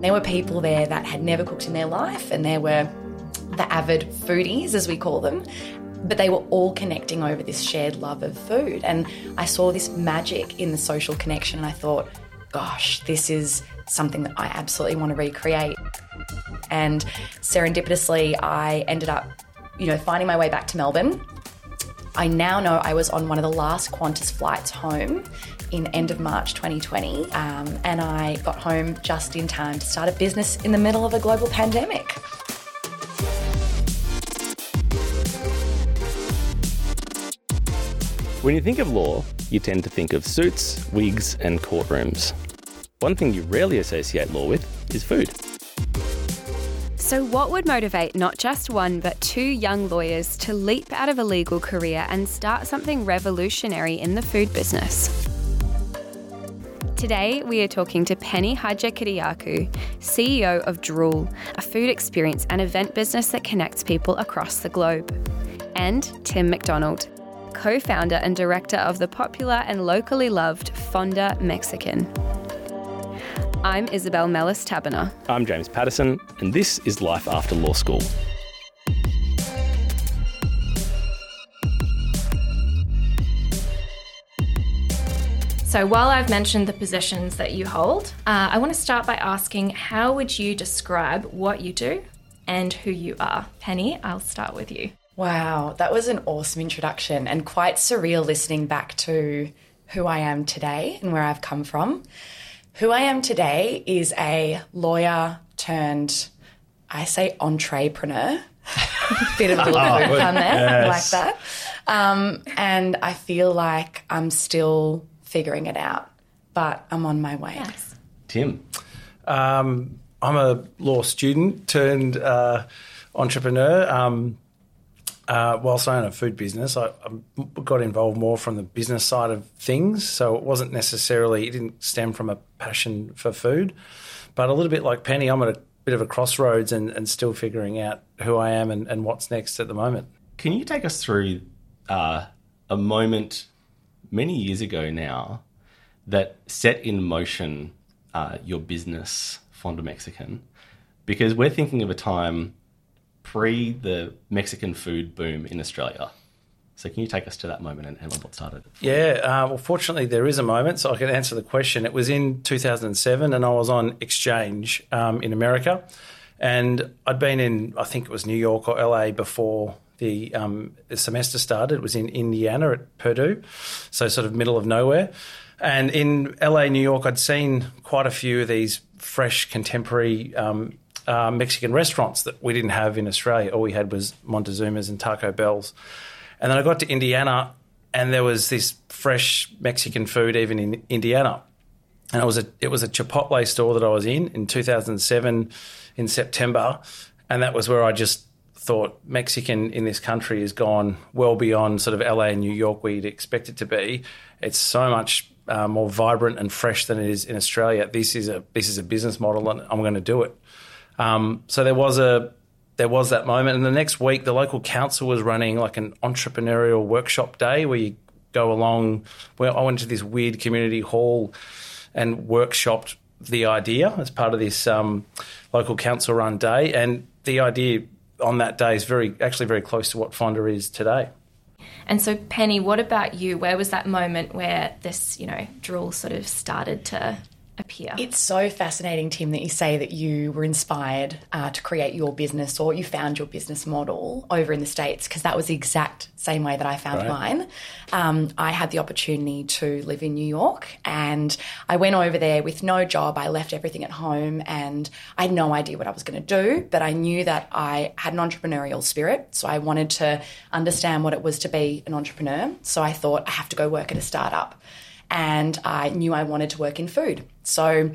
There were people there that had never cooked in their life, and there were the avid foodies, as we call them, but they were all connecting over this shared love of food. And I saw this magic in the social connection, and I thought, gosh, this is something that I absolutely want to recreate. And serendipitously, I ended up, you know, finding my way back to Melbourne. I now know I was on one of the last Qantas flights home in end of March 2020, um, and I got home just in time to start a business in the middle of a global pandemic. When you think of law, you tend to think of suits, wigs, and courtrooms. One thing you rarely associate law with is food. So, what would motivate not just one but two young lawyers to leap out of a legal career and start something revolutionary in the food business? Today, we are talking to Penny Hadjikyriakou, CEO of Drool, a food experience and event business that connects people across the globe, and Tim McDonald, co founder and director of the popular and locally loved Fonda Mexican. I'm Isabel Mellis Taberner. I'm James Patterson, and this is Life After Law School. So, while I've mentioned the positions that you hold, uh, I want to start by asking how would you describe what you do and who you are? Penny, I'll start with you. Wow, that was an awesome introduction and quite surreal listening back to who I am today and where I've come from. Who I am today is a lawyer turned, I say, entrepreneur. Bit of a little Oh, food pun there, yes. like that. Um, and I feel like I'm still figuring it out, but I'm on my way. Yes. Tim. Um, I'm a law student turned uh, entrepreneur. Um, uh, whilst I own a food business, I, I got involved more from the business side of things. So it wasn't necessarily, it didn't stem from a passion for food. But a little bit like Penny, I'm at a bit of a crossroads and, and still figuring out who I am and, and what's next at the moment. Can you take us through uh, a moment many years ago now that set in motion uh, your business, Fonda Mexican? Because we're thinking of a time pre the Mexican food boom in Australia. So can you take us to that moment and, and what started? Yeah, uh, well, fortunately, there is a moment, so I can answer the question. It was in 2007, and I was on exchange um, in America, and I'd been in, I think it was New York or LA before the, um, the semester started. It was in Indiana at Purdue, so sort of middle of nowhere. And in LA, New York, I'd seen quite a few of these fresh, contemporary um, uh, Mexican restaurants that we didn't have in Australia. All we had was Montezuma's and Taco Bell's. And then I got to Indiana, and there was this fresh Mexican food even in Indiana. And it was a it was a Chipotle store that I was in in 2007 in September, and that was where I just thought Mexican in this country has gone well beyond sort of LA and New York where you'd expect it to be. It's so much uh, more vibrant and fresh than it is in Australia. This is a this is a business model, and I'm going to do it. Um, so there was a there was that moment, and the next week the local council was running like an entrepreneurial workshop day where you go along. Where I went to this weird community hall and workshopped the idea as part of this um, local council run day, and the idea on that day is very actually very close to what Fonda is today. And so, Penny, what about you? Where was that moment where this, you know, drool sort of started to appear? It's so fascinating, Tim, that you say that you were inspired uh, to create your business or you found your business model over in the States because that was the exact same way that I found Right. mine. Um, I had the opportunity to live in New York and I went over there with no job. I left everything at home and I had no idea what I was going to do, but I knew that I had an entrepreneurial spirit. So I wanted to understand what it was to be an entrepreneur. So I thought I have to go work at a startup and I knew I wanted to work in food. So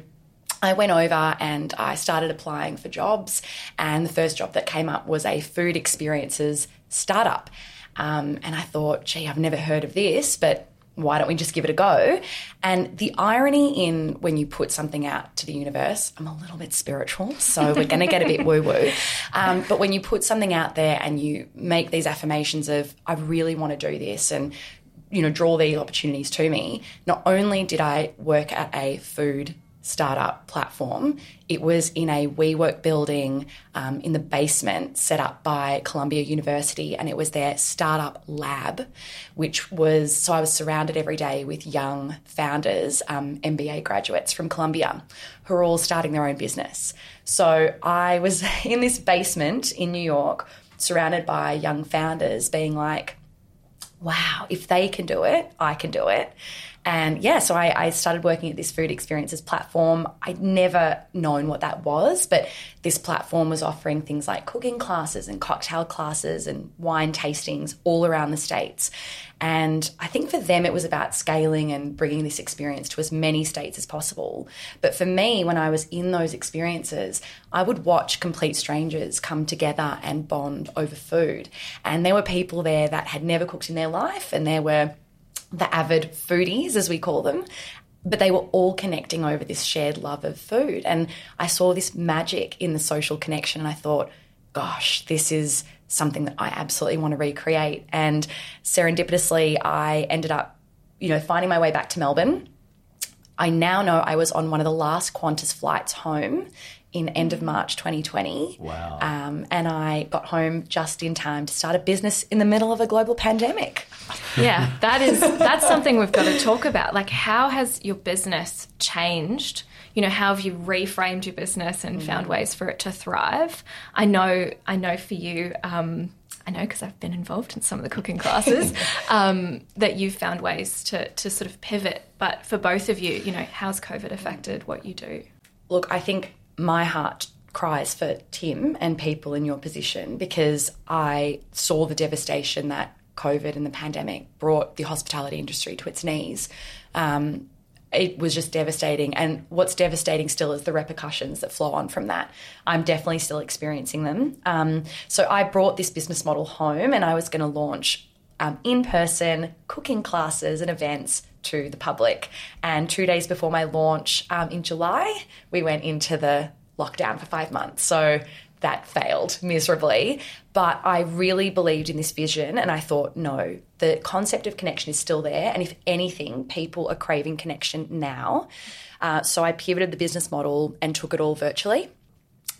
I went over and I started applying for jobs, and the first job that came up was a food experiences startup. Um, and I thought, gee, I've never heard of this, but why don't we just give it a go? And the irony in when you put something out to the universe, I'm a little bit spiritual, so we're going to get a bit woo woo. Um, but when you put something out there and you make these affirmations of, I really want to do this, and you know, draw these opportunities to me. Not only did I work at a food startup platform. It was in a WeWork building um, in the basement set up by Columbia University, and it was their startup lab, which was so I was surrounded every day with young founders, um, MBA graduates from Columbia, who are all starting their own business. So I was in this basement in New York, surrounded by young founders, being like, wow, if they can do it, I can do it. And yeah, so I, I, started working at this food experiences platform. I'd never known what that was, but this platform was offering things like cooking classes and cocktail classes and wine tastings all around the States. And I think for them, it was about scaling and bringing this experience to as many states as possible. But for me, when I was in those experiences, I would watch complete strangers come together and bond over food. And there were people there that had never cooked in their life, and there were the avid foodies, as we call them, but they were all connecting over this shared love of food. And I saw this magic in the social connection, and I thought, gosh, this is something that I absolutely want to recreate. And serendipitously, I ended up, you know, finding my way back to Melbourne. I now know I was on one of the last Qantas flights home in end of March 2020. Wow. Um, and I got home just in time to start a business in the middle of a global pandemic. Yeah, that is that's something we've got to talk about. Like how has your business changed? You know, how have you reframed your business and found ways for it to thrive? I know I know for you um, I know because I've been involved in some of the cooking classes, um, that you've found ways to, to sort of pivot. But for both of you, you know, how's COVID affected what you do? Look, I think my heart cries for Tim and people in your position because I saw the devastation that COVID and the pandemic brought the hospitality industry to its knees. Um, it was just devastating. And what's devastating still is the repercussions that flow on from that. I'm definitely still experiencing them. Um, so I brought this business model home and I was going to launch um, in person cooking classes and events to the public. And two days before my launch um, in July, we went into the lockdown for five months. So that failed miserably. But I really believed in this vision and I thought, no, the concept of connection is still there. And if anything, people are craving connection now. Uh, so I pivoted the business model and took it all virtually.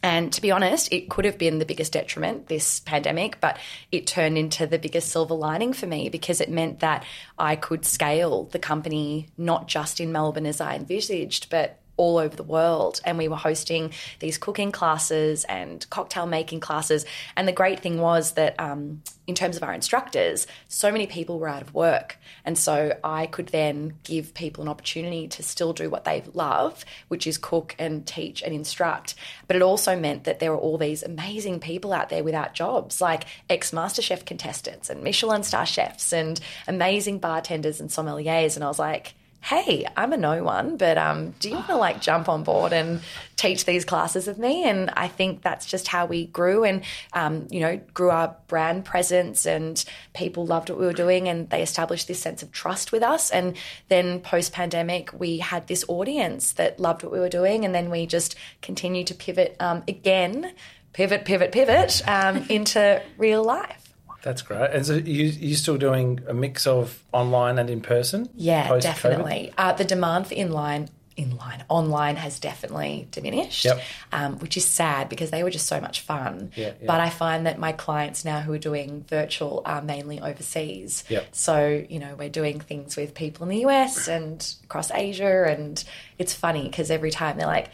And to be honest, it could have been the biggest detriment, this pandemic, but it turned into the biggest silver lining for me because it meant that I could scale the company not just in Melbourne as I envisaged, but all over the world. And we were hosting these cooking classes and cocktail making classes. And the great thing was that, um, in terms of our instructors, so many people were out of work. And so I could then give people an opportunity to still do what they love, which is cook and teach and instruct. But it also meant that there were all these amazing people out there without jobs, like ex MasterChef contestants and Michelin star chefs and amazing bartenders and sommeliers. And I was like, hey, I'm a no one, but um, do you want to like jump on board and teach these classes of me? And I think that's just how we grew and, um, you know, grew our brand presence and people loved what we were doing and they established this sense of trust with us. And then post pandemic, we had this audience that loved what we were doing. And then we just continued to pivot um, again, pivot, pivot, pivot um, into real life. That's great. And so you you still doing a mix of online and in person? Yeah, definitely. Uh, the demand for inline inline online has definitely diminished, yep. um, which is sad because they were just so much fun. Yeah, yeah. But I find that my clients now who are doing virtual are mainly overseas. Yep. So you know we're doing things with people in the US and across Asia, and it's funny because every time they're like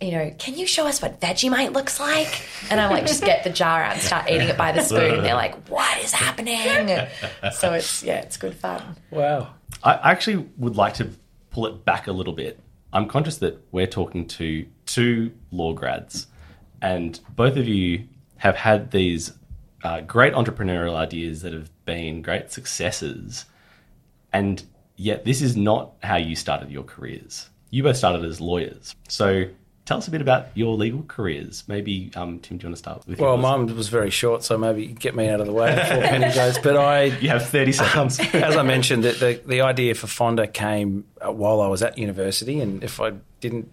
you know, can you show us what Vegemite looks like? And I'm like, just get the jar out and start eating it by the spoon. And they're like, what is happening? So it's, yeah, it's good fun. Wow. I actually would like to pull it back a little bit. I'm conscious that we're talking to two law grads, and both of you have had these uh, great entrepreneurial ideas that have been great successes, and yet this is not how you started your careers. You both started as lawyers. So tell us a bit about your legal careers. Maybe, um, Tim, do you want to start with? Well, mine was very short, so maybe get me out of the way before Penny goes. But I, you have thirty seconds. Um, as I mentioned, the, the, the idea for Fonda came uh, while I was at university, and if I didn't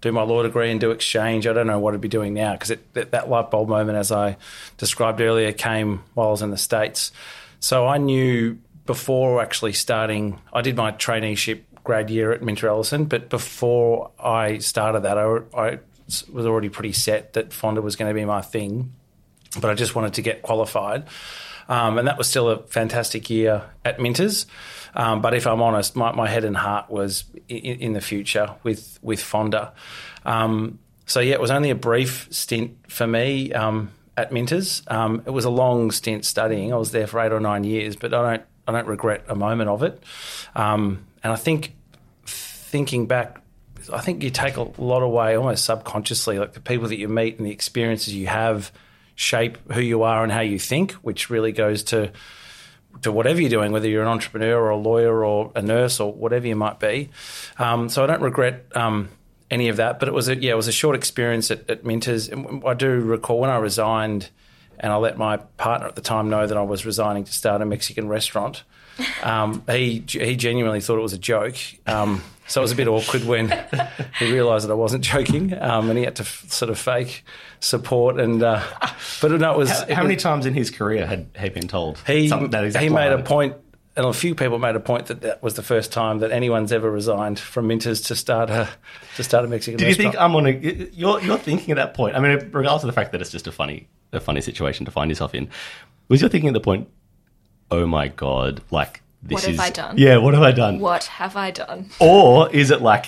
do my law degree and do exchange, I don't know what I'd be doing now because that, that light bulb moment, as I described earlier, came while I was in the states. So I knew before actually starting, I did my traineeship grad year at Minter Ellison. But before I started that, I, I was already pretty set that Fonda was going to be my thing. But I just wanted to get qualified. Um, and that was still a fantastic year at Minters. Um, but if I'm honest, my, my, head and heart was in, in, the future with with Fonda. Um, so yeah, it was only a brief stint for me um, at Minters. Um, it was a long stint studying. I was there for eight or nine years, but I don't I don't regret a moment of it. Um, and I think thinking back, I think you take a lot away almost subconsciously, like the people that you meet and the experiences you have shape who you are and how you think, which really goes to to whatever you're doing, whether you're an entrepreneur or a lawyer or a nurse or whatever you might be. Um, so I don't regret um, any of that, but it was a, yeah, it was a short experience at, at Minters. I do recall when I resigned, and I let my partner at the time know that I was resigning to start a Mexican restaurant. Um, he he genuinely thought it was a joke. Um, so it was a bit awkward when he realised that I wasn't joking, um, and he had to f- sort of fake support. And uh, but no, it was. How, it how many times in his career had he been told he he made a point and a few people made a point that that was the first time that anyone's ever resigned from Minters to start a to start a Mexican. Did you think I'm on a? You're you're thinking at that point. I mean, regardless of the fact that it's just a funny a funny situation to find yourself in, was your thinking at the point? Oh my god! Like this what have is I done? yeah. What have I done? What have I done? Or is it like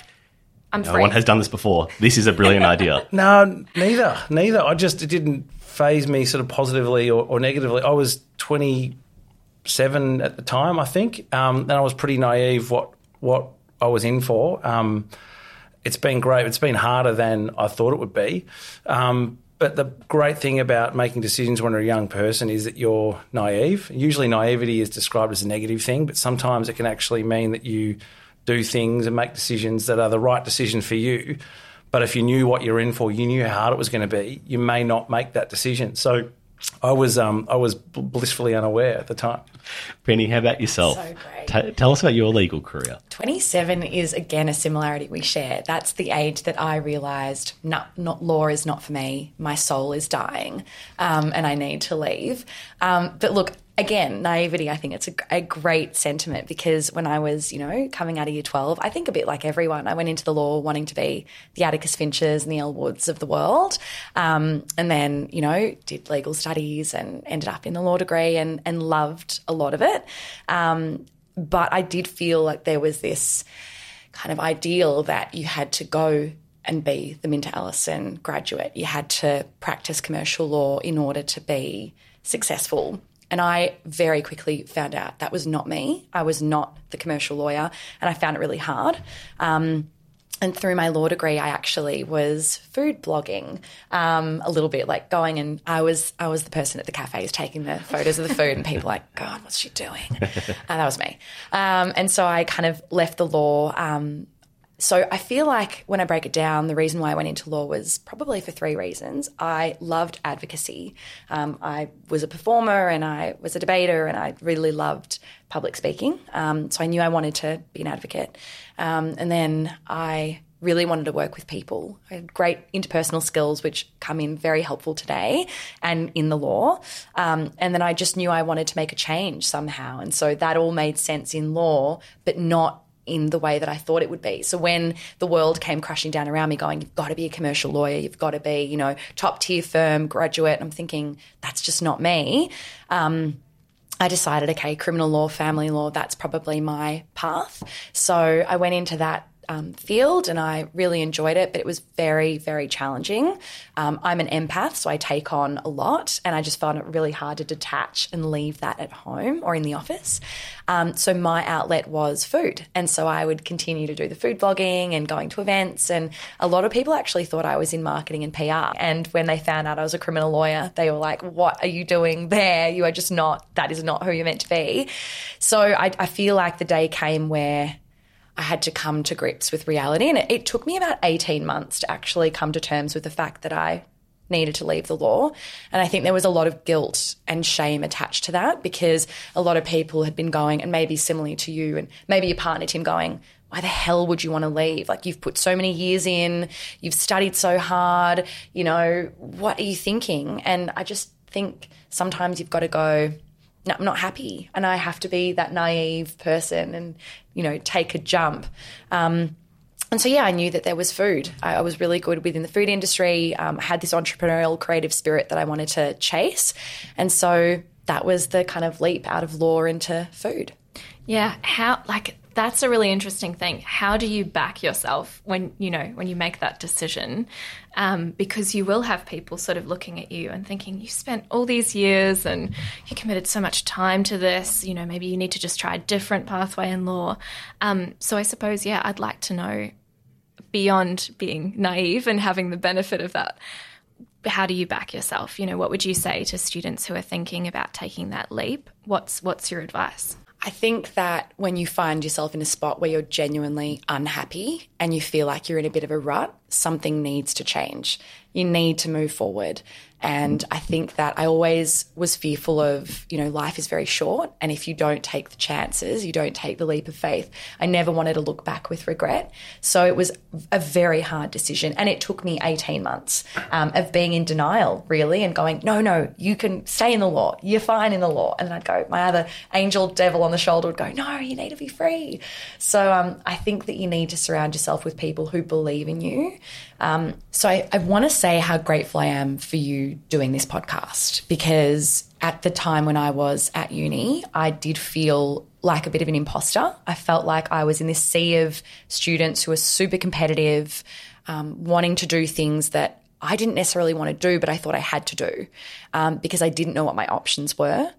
I'm no free. one has done this before? This is a brilliant idea. No, neither, neither. I just it didn't phase me sort of positively or, or negatively. I was 27 at the time, I think, um, and I was pretty naive what what I was in for. Um, it's been great. It's been harder than I thought it would be. Um, but the great thing about making decisions when you're a young person is that you're naive. Usually, naivety is described as a negative thing, but sometimes it can actually mean that you do things and make decisions that are the right decision for you. But if you knew what you're in for, you knew how hard it was going to be, you may not make that decision. So I was um, I was blissfully unaware at the time. Penny, how about yourself? So great. T- tell us about your legal career. 27 is again a similarity we share. That's the age that I realised not, not law is not for me. My soul is dying, um, and I need to leave. Um, but look, again, naivety. I think it's a, a, great sentiment because when I was, you know, coming out of year 12, I think a bit like everyone, I went into the law wanting to be the Atticus Finches and the Elle Woods of the world, um, and then, you know, did legal studies and ended up in the law degree and and loved a lot of it. Um, but I did feel like there was this kind of ideal that you had to go and be the Minter Ellison graduate. You had to practice commercial law in order to be successful. And I very quickly found out that was not me. I was not the commercial lawyer, and I found it really hard. Um, and through my law degree, I actually was food blogging um, a little bit, like going and I was I was the person at the cafes taking the photos of the food, and people like, God, what's she doing? and that was me. Um, and so I kind of left the law. Um, so I feel like when I break it down, the reason why I went into law was probably for three reasons. I loved advocacy. Um, I was a performer and I was a debater, and I really loved public speaking. Um, so I knew I wanted to be an advocate. Um, and then I really wanted to work with people. I had great interpersonal skills, which come in very helpful today and in the law. Um, and then I just knew I wanted to make a change somehow. And so that all made sense in law, but not in the way that I thought it would be. So when the world came crashing down around me, going, you've got to be a commercial lawyer, you've got to be, you know, top tier firm graduate, I'm thinking, that's just not me. Um, I decided, okay, criminal law, family law, that's probably my path. So I went into that um, field and I really enjoyed it, but it was very, very challenging. Um, I'm an empath, so I take on a lot, and I just found it really hard to detach and leave that at home or in the office. Um, so my outlet was food, and so I would continue to do the food blogging and going to events. And a lot of people actually thought I was in marketing and PR. And when they found out I was a criminal lawyer, they were like, "What are you doing there? You are just not. That is not who you're meant to be." So I, I feel like the day came where I had to come to grips with reality. And it, it, took me about 18 months to actually come to terms with the fact that I needed to leave the law. And I think there was a lot of guilt and shame attached to that because a lot of people had been going, and maybe similarly to you, and maybe your partner, Tim, going, why the hell would you want to leave? Like, you've put so many years in, you've studied so hard, you know, what are you thinking? And I just think sometimes you've got to go, no, I'm not happy, and I have to be that naive person and you know take a jump. Um, and so, yeah, I knew that there was food. I, I was really good within the food industry. Um, I had this entrepreneurial, creative spirit that I wanted to chase, and so that was the kind of leap out of law into food. Yeah, how like that's a really interesting thing. How do you back yourself when you know when you make that decision? Um, because you will have people sort of looking at you and thinking you spent all these years and you committed so much time to this. You know, maybe you need to just try a different pathway in law. Um, so I suppose, yeah, I'd like to know beyond being naive and having the benefit of that. How do you back yourself? You know, what would you say to students who are thinking about taking that leap? What's what's your advice? I think that when you find yourself in a spot where you're genuinely unhappy and you feel like you're in a bit of a rut, something needs to change. You need to move forward. And I think that I always was fearful of, you know, life is very short. And if you don't take the chances, you don't take the leap of faith. I never wanted to look back with regret. So it was a very hard decision. And it took me 18 months um, of being in denial, really, and going, no, no, you can stay in the law. You're fine in the law. And then I'd go, my other angel devil on the shoulder would go, no, you need to be free. So um, I think that you need to surround yourself with people who believe in you. Um, so I, I want to say how grateful I am for you doing this podcast because at the time when I was at uni, I did feel like a bit of an imposter. I felt like I was in this sea of students who are super competitive, um, wanting to do things that I didn't necessarily want to do, but I thought I had to do um, because I didn't know what my options were.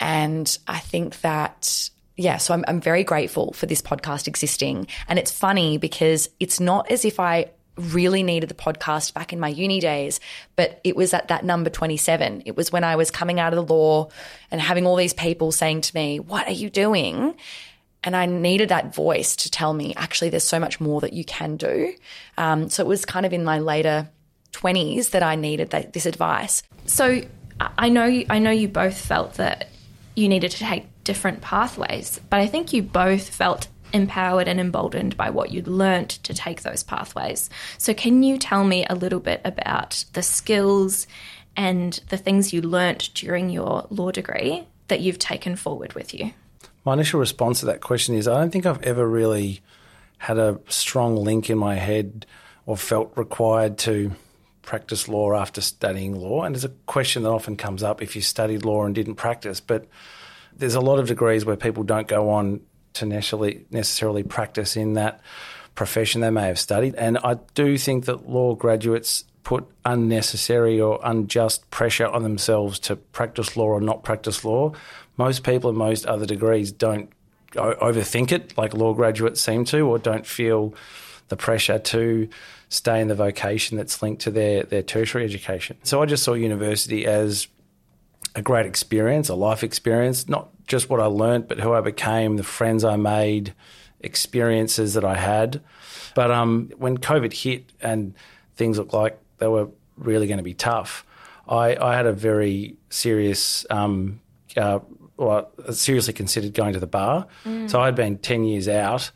And I think that yeah, so I'm, I'm very grateful for this podcast existing. And it's funny because it's not as if I really needed the podcast back in my uni days, but it was at that number 27. It was when I was coming out of the law and having all these people saying to me, What are you doing? And I needed that voice to tell me, actually, there's so much more that you can do. Um, so it was kind of in my later 20s that I needed that, this advice. So I know I know you both felt that you needed to take different pathways, but I think you both felt empowered and emboldened by what you'd learnt to take those pathways. So, can you tell me a little bit about the skills and the things you learnt during your law degree that you've taken forward with you? My initial response to that question is I don't think I've ever really had a strong link in my head or felt required to practice law after studying law. And it's a question that often comes up if you studied law and didn't practice. But there's a lot of degrees where people don't go on to necessarily necessarily practice in that profession they may have studied. And I do think that law graduates put unnecessary or unjust pressure on themselves to practice law or not practice law. Most people in most other degrees don't overthink it like law graduates seem to, or don't feel the pressure to stay in the vocation that's linked to their, their tertiary education. So I just saw university as a great experience, a life experience, not just what I learnt, but who I became, the friends I made, experiences that I had. But um, when COVID hit and things looked like they were really going to be tough, I, I had a very serious, um, uh, well, seriously considered going to the bar. Mm. So I'd been 10 years out,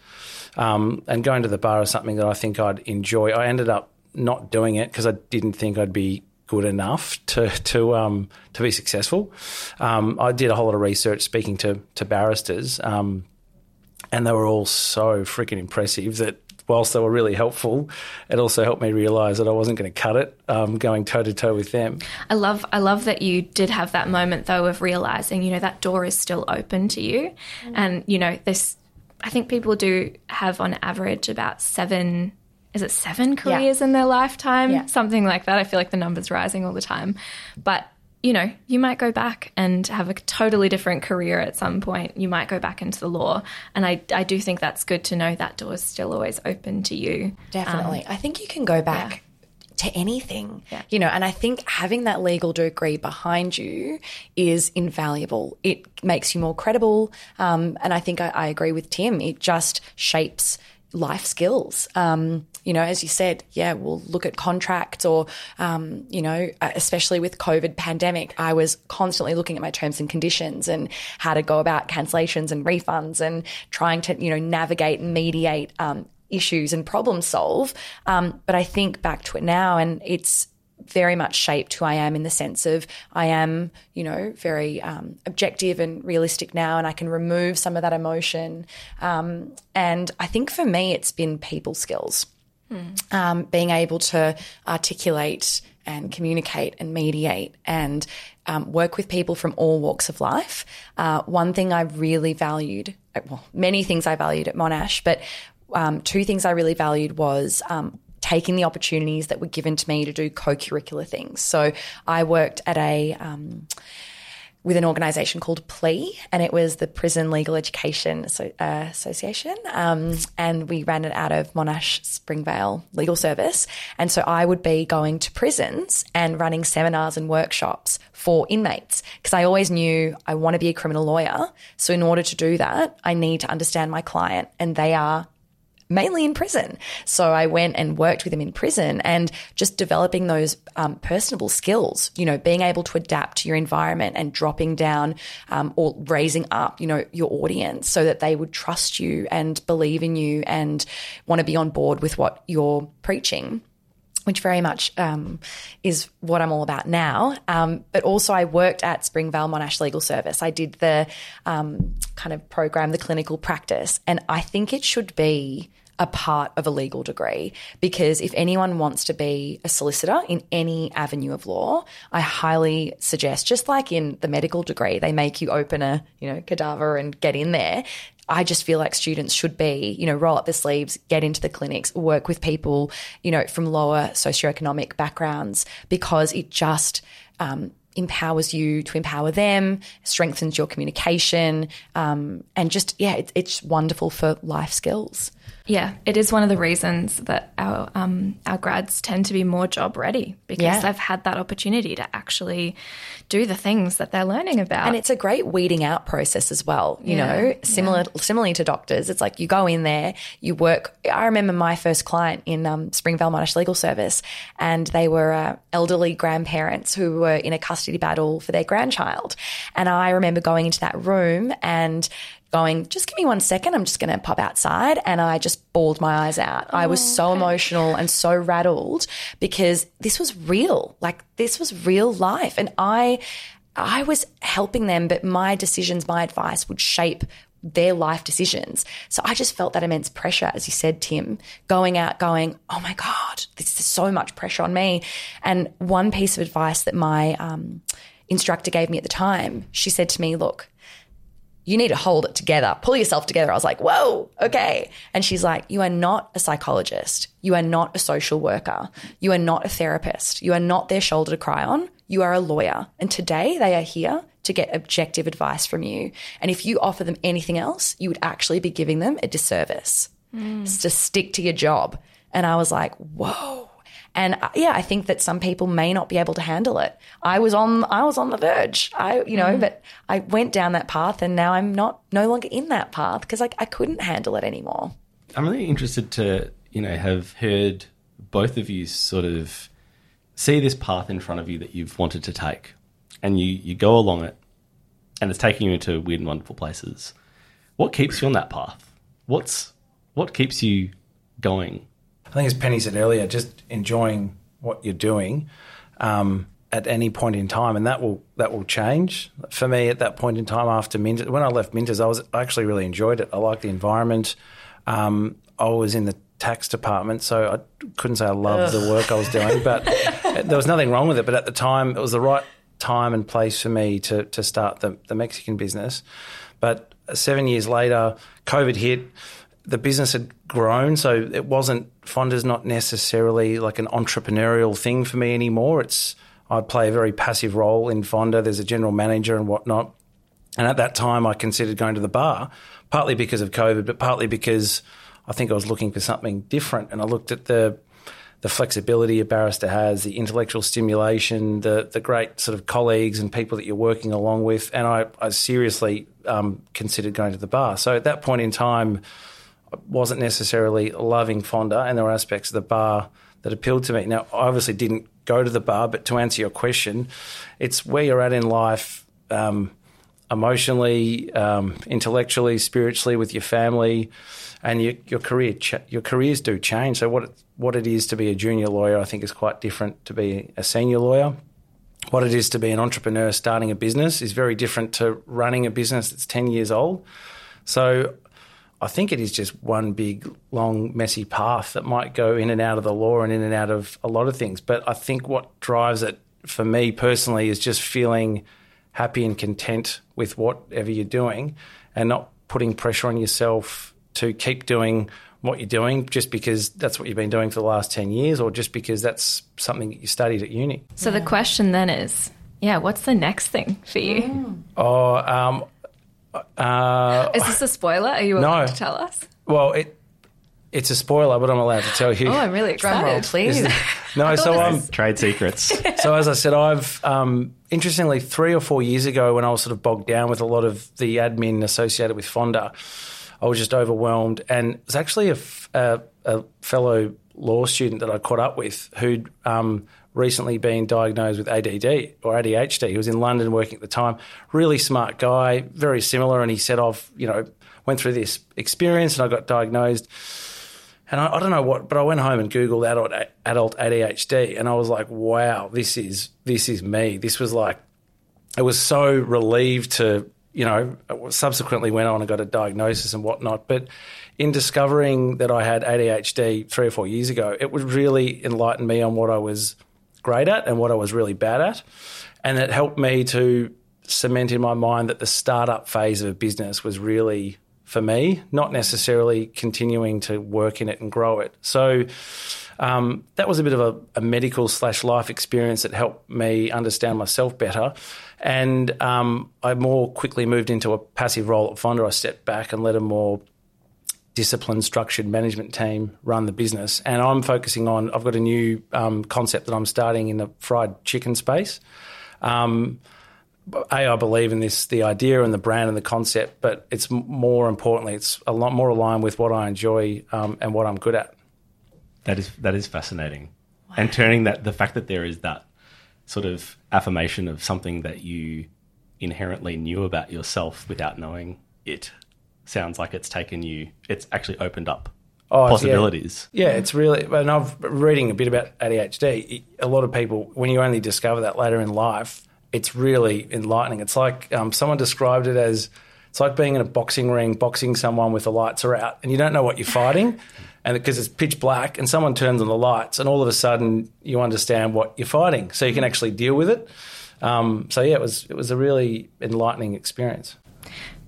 um, and going to the bar is something that I think I'd enjoy. I ended up not doing it because I didn't think I'd be good enough to to um, to be successful. Um, I did a whole lot of research speaking to to barristers, um, and they were all so freaking impressive that. Whilst they were really helpful, it also helped me realise that I wasn't going to cut it, um, going toe to toe with them. I love, I love that you did have that moment though of realising, you know, that door is still open to you, mm. and you know, this. I think people do have on average about seven is it seven careers yeah. in their lifetime? Yeah. Something like that. I feel like the number's rising all the time. But you know, you might go back and have a totally different career at some point. You might go back into the law. And I, I do think that's good to know that door is still always open to you. Definitely. Um, I think you can go back. Yeah. To anything, yeah. you know, and I think having that legal degree behind you is invaluable. It makes you more credible, um, and I think I, I agree with Tim. It just shapes life skills. Um, you know, as you said, yeah, we'll look at contracts or, um, you know, uh, especially with COVID pandemic, I was constantly looking at my terms and conditions and how to go about cancellations and refunds and trying to, you know, navigate and mediate um, issues and problem solve. Um, but I think back to it now and it's very much shaped who I am in the sense of I am, you know, very um, objective and realistic now, and I can remove some of that emotion. Um, and I think for me, it's been people skills, um, being able to articulate and communicate and mediate and um, work with people from all walks of life. Uh, one thing I really valued, well, many things I valued at Monash, but um, two things I really valued was um, taking the opportunities that were given to me to do co-curricular things. So I worked at a um, with an organisation called PLEA, and it was the Prison Legal Education Asso- uh, Association, um, and we ran it out of Monash Springvale Legal Service. And so I would be going to prisons and running seminars and workshops for inmates because I always knew I want to be a criminal lawyer. So in order to do that, I need to understand my client, and they are mainly in prison. So I went and worked with them in prison and just developing those um, personable skills, you know, being able to adapt to your environment and dropping down um, or raising up, you know, your audience so that they would trust you and believe in you and want to be on board with what you're preaching which very much um, is what I'm all about now. Um, but also, I worked at Springvale Monash Legal Service. I did the um, kind of program, the clinical practice, and I think it should be a part of a legal degree because if anyone wants to be a solicitor in any avenue of law, I highly suggest, just like in the medical degree, they make you open a you know cadaver and get in there. I just feel like students should be, you know, roll up their sleeves, get into the clinics, work with people, you know, from lower socioeconomic backgrounds because it just um, empowers you to empower them, strengthens your communication, um, and just, yeah, it, it's wonderful for life skills. Yeah, it is one of the reasons that our um, our grads tend to be more job ready because Yeah. they've had that opportunity to actually do the things that they're learning about. And it's a great weeding out process as well. You Yeah, know, similar similarly to doctors, it's like you go in there, you work. I remember my first client in um, Springvale Monash Legal Service, and they were uh, elderly grandparents who were in a custody battle for their grandchild. And I remember going into that room and going, just give me one second. I'm just going to pop outside. And I just bawled my eyes out. I was so emotional and so rattled because this was real. Like this was real life. And I, I was helping them, but my decisions, my advice would shape their life decisions. So I just felt that immense pressure, as you said, Tim, going out, going, oh my God, this is so much pressure on me. And one piece of advice that my um, instructor gave me at the time, she said to me, look, you need to hold it together, pull yourself together. I was like, whoa, okay. And she's like, you are not a psychologist. You are not a social worker. You are not a therapist. You are not their shoulder to cry on. You are a lawyer. And today they are here to get objective advice from you. And if you offer them anything else, you would actually be giving them a disservice. Mm. Just to stick to your job. And I was like, whoa. And uh, yeah, I think that some people may not be able to handle it. I was on, I was on the verge. I, you know, but I went down that path, and now I'm not no longer in that path because like I couldn't handle it anymore. I'm really interested to, you know, have heard both of you sort of see this path in front of you that you've wanted to take, and you you go along it, and it's taking you into weird and wonderful places. What keeps you on that path? What's what keeps you going? I think, as Penny said earlier, just enjoying what you're doing um, at any point in time, and that will that will change. For me, at that point in time after Minters, when I left Minters, I was I actually really enjoyed it. I liked the environment. Um, I was in the tax department, so I couldn't say I loved the work I was doing, but there was nothing wrong with it. But at the time, it was the right time and place for me to to start the, the Mexican business. But seven years later, COVID hit the business had grown, so it wasn't Fonda's not necessarily like an entrepreneurial thing for me anymore. It's I play a very passive role in Fonda. There's a general manager and whatnot. And at that time, I considered going to the bar, partly because of COVID, but partly because I think I was looking for something different. And I looked at the the flexibility a barrister has, the intellectual stimulation, the the great sort of colleagues and people that you're working along with, and I, I seriously um, considered going to the bar. So at that point in time, wasn't necessarily loving Fonda, and there were aspects of the bar that appealed to me. Now, I obviously didn't go to the bar, but to answer your question, it's where you're at in life. Um, emotionally, um, intellectually, spiritually, with your family, and your, your career. Ch- your careers do change. So what it, what it is to be a junior lawyer, I think, is quite different to be a senior lawyer. What it is to be an entrepreneur starting a business is very different to running a business that's ten years old. So I think it is just one big, long, messy path that might go in and out of the law and in and out of a lot of things. But I think what drives it for me personally is just feeling happy and content with whatever you're doing and not putting pressure on yourself to keep doing what you're doing just because that's what you've been doing for the last 10 years or just because that's something that you studied at uni. So the question then is, yeah, what's the next thing for you? Oh, um, uh, Is this a spoiler? Are you No. allowed to tell us? well, it it's a spoiler, but I'm allowed to tell you. Oh, I'm really Drum roll, excited. please. no, so I'm Trade secrets. so as I said, I've um, interestingly three or four years ago when I was sort of bogged down with a lot of the admin associated with Fonda, I was just overwhelmed, and it was actually a fellow law student that I caught up with who'd um, recently been diagnosed with ADD or ADHD. He was in London working at the time. Really smart guy, very similar, and he said, "I've you know went through this experience and I got diagnosed." And I, I don't know what, but I went home and Googled adult adult ADHD, and I was like, "Wow, this is this is me." This was like, I was so relieved to, you know, subsequently went on and got a diagnosis and whatnot. But in discovering that I had ADHD three or four years ago, it would really enlighten me on what I was great at and what I was really bad at, and it helped me to cement in my mind that the startup phase of a business was really for me, not necessarily continuing to work in it and grow it. So um, that was a bit of a, a medical slash life experience that helped me understand myself better. And um, I more quickly moved into a passive role at Fonda. I stepped back and let a more disciplined, structured management team run the business. And I'm focusing on, I've got a new um, concept that I'm starting in the fried chicken space. Um, a, I believe in this, the idea and the brand and the concept, but it's more importantly, it's a lot more aligned with what I enjoy um, and what I'm good at. That is that is fascinating, and turning that the fact that there is that sort of affirmation of something that you inherently knew about yourself without knowing it sounds like it's taken you. It's actually opened up Oh, yeah. possibilities. Yeah, it's really. And I've reading a bit about ADHD. A lot of people, when you only discover that later in life, it's really enlightening. It's like um, someone described it as it's like being in a boxing ring, boxing someone with the lights are out, and you don't know what you're fighting, and because it's pitch black, and someone turns on the lights, and all of a sudden you understand what you're fighting, so you can actually deal with it. Um, so yeah, it was it was a really enlightening experience.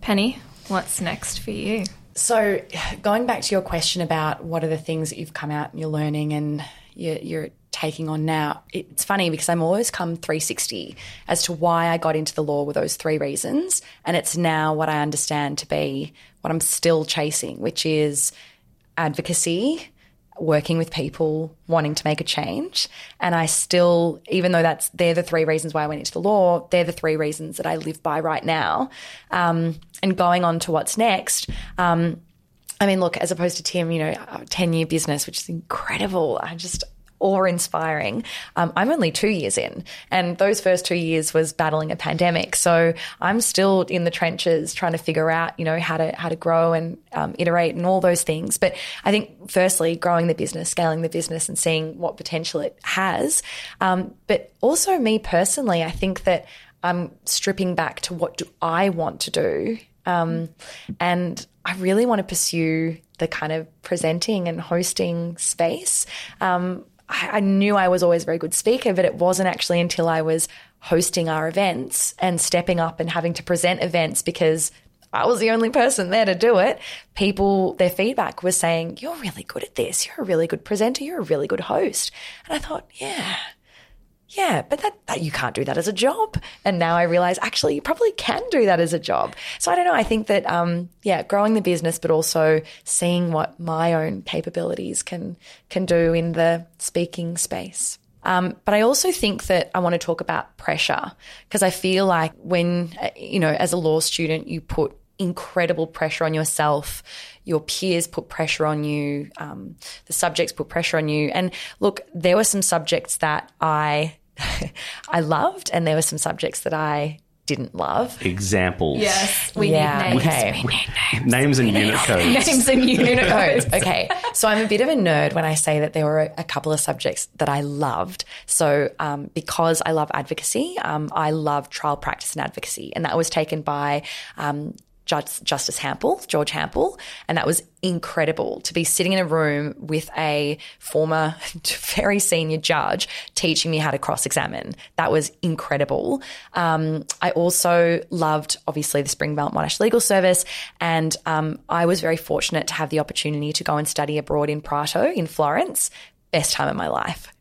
Penny, what's next for you? So, going back to your question about what are the things that you've come out and you're learning and you're, you're taking on now, it's funny because I'm always come 360 as to why I got into the law with those three reasons. And it's now what I understand to be what I'm still chasing, which is advocacy, working with people, wanting to make a change. And I still, even though that's they're the three reasons why I went into the law, they're the three reasons that I live by right now. Um, and going on to what's next. Um, I mean, look, as opposed to Tim, you know, a 10 year business, which is incredible. I just awe inspiring. Um, I'm only two years in, and those first two years was battling a pandemic. So I'm still in the trenches trying to figure out, you know, how to how to grow and um, iterate and all those things. But I think, firstly, growing the business, scaling the business, and seeing what potential it has. Um, but also, me personally, I think that I'm stripping back to what do I want to do um, and I really want to pursue the kind of presenting and hosting space. Um, I, knew I was always a very good speaker, but it wasn't actually until I was hosting our events and stepping up and having to present events because I was the only person there to do it. People, their feedback was saying, You're really good at this. You're a really good presenter. You're a really good host. And I thought, Yeah, yeah, but that, that you can't do that as a job. And now I realize actually you probably can do that as a job. So I don't know. I think that um, yeah, growing the business, but also seeing what my own capabilities can can do in the speaking space. Um, but I also think that I want to talk about pressure because I feel like when you know, as a law student, you put incredible pressure on yourself. Your peers put pressure on you. Um, the subjects put pressure on you. And look, there were some subjects that I I loved, and there were some subjects that I didn't love. Examples. Yes, we Yeah, need names. okay. We need names. Names and unit codes. Names and unit codes. codes. Okay. So I'm a bit of a nerd when I say that there were a, a couple of subjects that I loved. So um, because I love advocacy, um, I love trial practice and advocacy. And that was taken by um, Justice Hampel, George Hampel. And that was incredible to be sitting in a room with a former, very senior judge teaching me how to cross examine. That was incredible. Um, I also loved, obviously, the Springvale Monash Legal Service. And um, I was very fortunate to have the opportunity to go and study abroad in Prato, in Florence. Best time of my life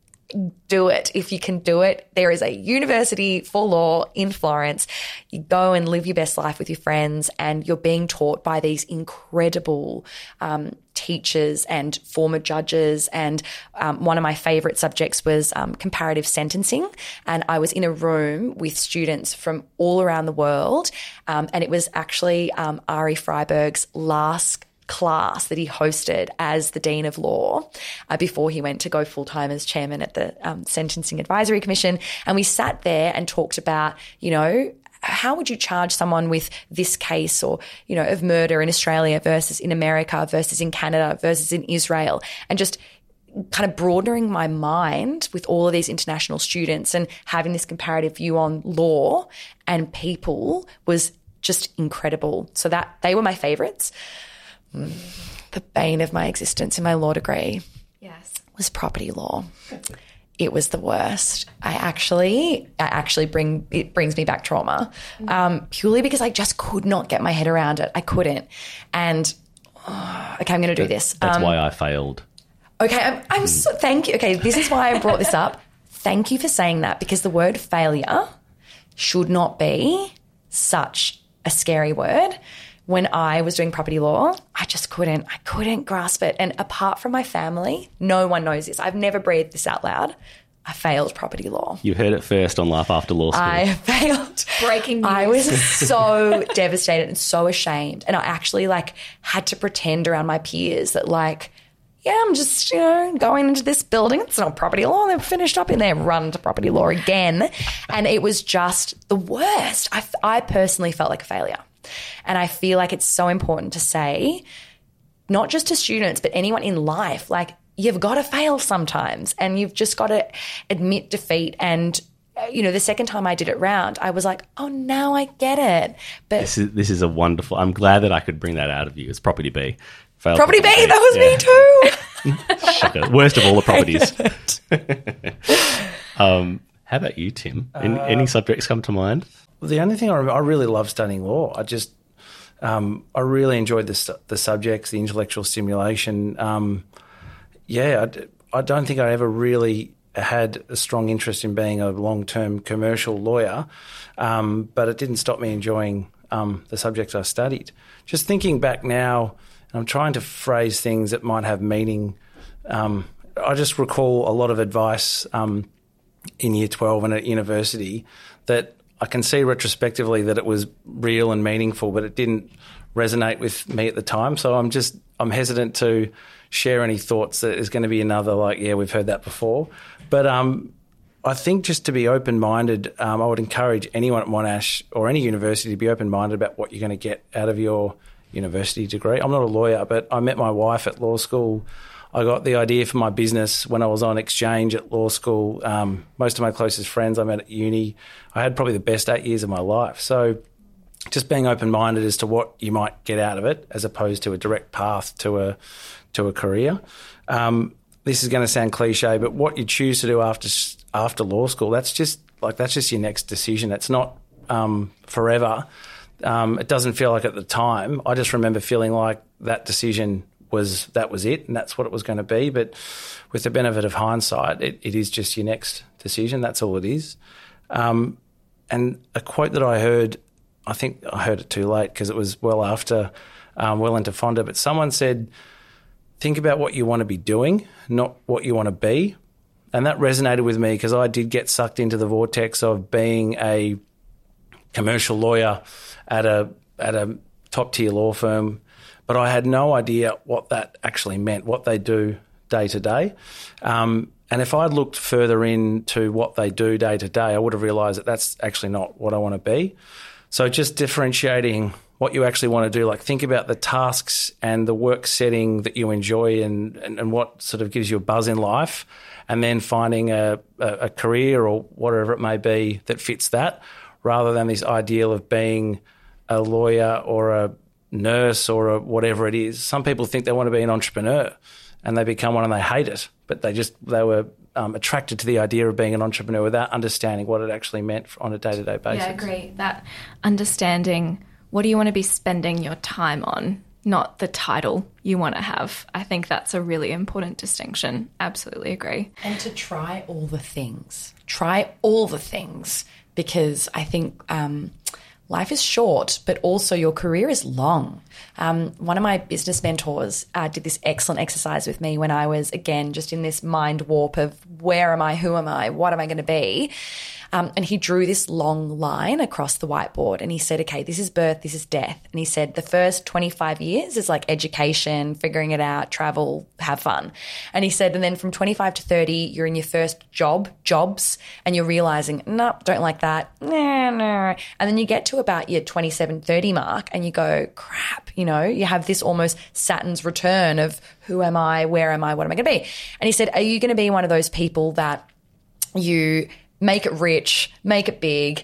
do it if you can do it. There is a university for law in Florence. You go and live your best life with your friends, and you're being taught by these incredible um, teachers and former judges. And um, one of my favorite subjects was um, comparative sentencing. And I was in a room with students from all around the world. Um, and it was actually um, Arie Freiberg's last class that he hosted as the Dean of Law uh, before he went to go full time as chairman at the um, Sentencing Advisory Commission. And we sat there and talked about, you know, how would you charge someone with this case or, you know, of murder in Australia versus in America versus in Canada versus in Israel? And just kind of broadening my mind with all of these international students and having this comparative view on law and people was just incredible. So that they were my favorites the bane of my existence in my law degree Yes. was property law. It was the worst. I actually, I actually bring it brings me back trauma, um, purely because I just could not get my head around it. I couldn't, and oh, okay, I'm going to do this. That's Um, why I failed. Okay, I'm, I'm so thank you. Okay, this is why I brought this up. Thank you for saying that because the word failure should not be such a scary word. When I was doing property law, I just couldn't, I couldn't grasp it. And apart from my family, no one knows this. I've never breathed this out loud. I failed property law. You heard it first on Life After Law School. I failed. Breaking news. I was so devastated and so ashamed. And I actually like had to pretend around my peers that like, yeah, I'm just, you know, going into this building. It's not property law. They've finished up in there, run to property law again. And it was just the worst. I, I personally felt like a failure. And I feel like it's so important to say, not just to students, but anyone in life, like you've got to fail sometimes and you've just got to admit defeat. And, uh, you know, the second time I did it round, I was like, oh, now I get it. But this is this is a wonderful. I'm glad that I could bring that out of you. It's property B. Failed property B, that was Yeah. me too. Worst of all the properties. um, how about you, Tim? Any, any subjects come to mind? The only thing I I really love studying law. I just, um, I really enjoyed the the subjects, the intellectual stimulation. Um, yeah, I don't think I ever really had a strong interest in being a long term commercial lawyer, um, but it didn't stop me enjoying um, the subjects I studied. Just thinking back now, and I'm trying to phrase things that might have meaning. Um, I just recall a lot of advice um, in year 12 and at university that I can see retrospectively that it was real and meaningful, but it didn't resonate with me at the time. So I'm just, I'm hesitant to share any thoughts that is going to be another, like, yeah, we've heard that before. But um, I think just to be open minded, um, I would encourage anyone at Monash or any university to be open minded about what you're going to get out of your university degree. I'm not a lawyer, but I met my wife at law school. I got the idea for my business when I was on exchange at law school. Um, most of my closest friends I met at uni. I had probably the best eight years of my life. So just being open minded as to what you might get out of it, as opposed to a direct path to a to a career. Um, this is going to sound cliche, but what you choose to do after after law school, that's just like that's just your next decision. It's not um, forever. Um, it doesn't feel like at the time. I just remember feeling like that decision was that was it, and that's what it was going to be. But with the benefit of hindsight, it, it is just your next decision. That's all it is. Um, and a quote that I heard, I think I heard it too late because it was well after, um, well into Fonda, but someone said, think about what you want to be doing, not what you want to be. And that resonated with me because I did get sucked into the vortex of being a commercial lawyer at a at a top tier law firm, but I had no idea what that actually meant, what they do day to day. Um, And if I'd looked further into what they do day to day, I would have realised that that's actually not what I want to be. So just differentiating what you actually want to do, like think about the tasks and the work setting that you enjoy and, and, and what sort of gives you a buzz in life, and then finding a, a career or whatever it may be that fits that, rather than this ideal of being a lawyer or a nurse or a whatever it is. Some people think they want to be an entrepreneur and they become one and they hate it, but they just they were um, attracted to the idea of being an entrepreneur without understanding what it actually meant on a day to day basis. Yeah, I agree. That understanding what do you want to be spending your time on, not the title you want to have. I think that's a really important distinction. Absolutely agree. And to try all the things. Try all the things because I think um, life is short, but also your career is long. Um, one of my business mentors uh, did this excellent exercise with me when I was, again, just in this mind warp of where am I, who am I, what am I going to be? Um, and he drew this long line across the whiteboard and he said, okay, this is birth, this is death. And he said, the first 25 years is like education, figuring it out, travel, have fun. And he said, and then from 25 to 30, you're in your first job, jobs, and you're realizing, no, nope, don't like that. Nah, nah. And then you get to about your 27, 30 mark and you go, crap, you know, you have this almost Saturn's return of who am I, where am I, what am I going to be? And he said, are you going to be one of those people that you make it rich, make it big,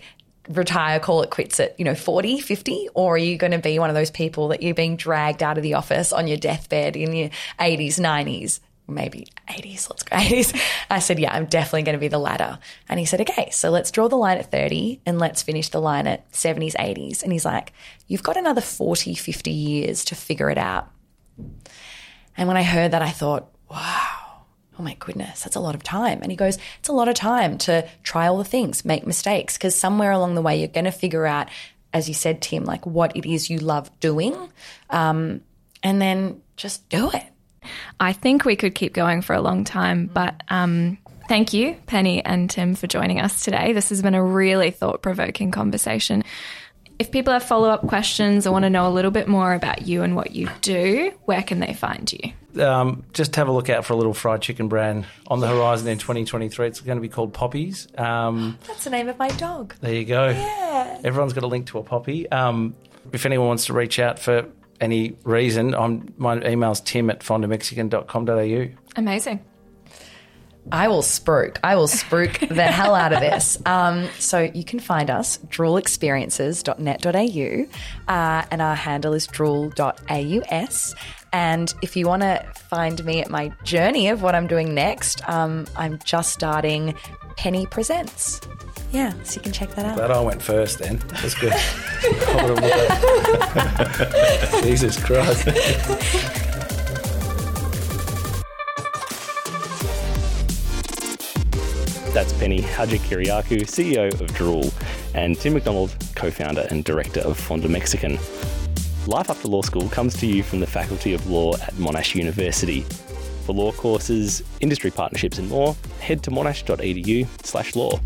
retire, call it quits at, you know, 40, 50? Or are you going to be one of those people that you're being dragged out of the office on your deathbed in your 80s, 90s? Maybe 80s, let's go 80s. I said, yeah, I'm definitely going to be the latter. And he said, okay, so let's draw the line at 30 and let's finish the line at 70s, 80s. And he's like, you've got another 40, 50 years to figure it out. And when I heard that, I thought, wow oh my goodness, that's a lot of time. And he goes, it's a lot of time to try all the things, make mistakes, because somewhere along the way, you're going to figure out, as you said, Tim, like what it is you love doing, um, and then just do it. I think we could keep going for a long time, but um, thank you, Penny and Tim, for joining us today. This has been a really thought provoking conversation. If people have follow up questions or want to know a little bit more about you and what you do, where can they find you? Um, just have a look out for a little fried chicken brand on the horizon in 2023. It's going to be called Poppies. Um, That's the name of my dog. There you go. Yeah. Everyone's got a link to a poppy. Um, if anyone wants to reach out for any reason, I'm, my email's tim at fondamexican.com.au. Amazing. I will spruik. I will spruik the hell out of this. Um, so you can find us droolexperiences.net.au uh, and our handle is drool.aus. And if you want to find me at my journey of what I'm doing next, um, I'm just starting Penny Presents. Yeah, so you can check that out. Glad I went first then. That's good. Jesus Christ. That's Penny Hadjikiriakou, CEO of Drool, and Tim McDonald, co founder and director of Fonda Mexican. Life After Law School comes to you from the Faculty of Law at Monash University. For law courses, industry partnerships, and more, head to monash.edu slash law.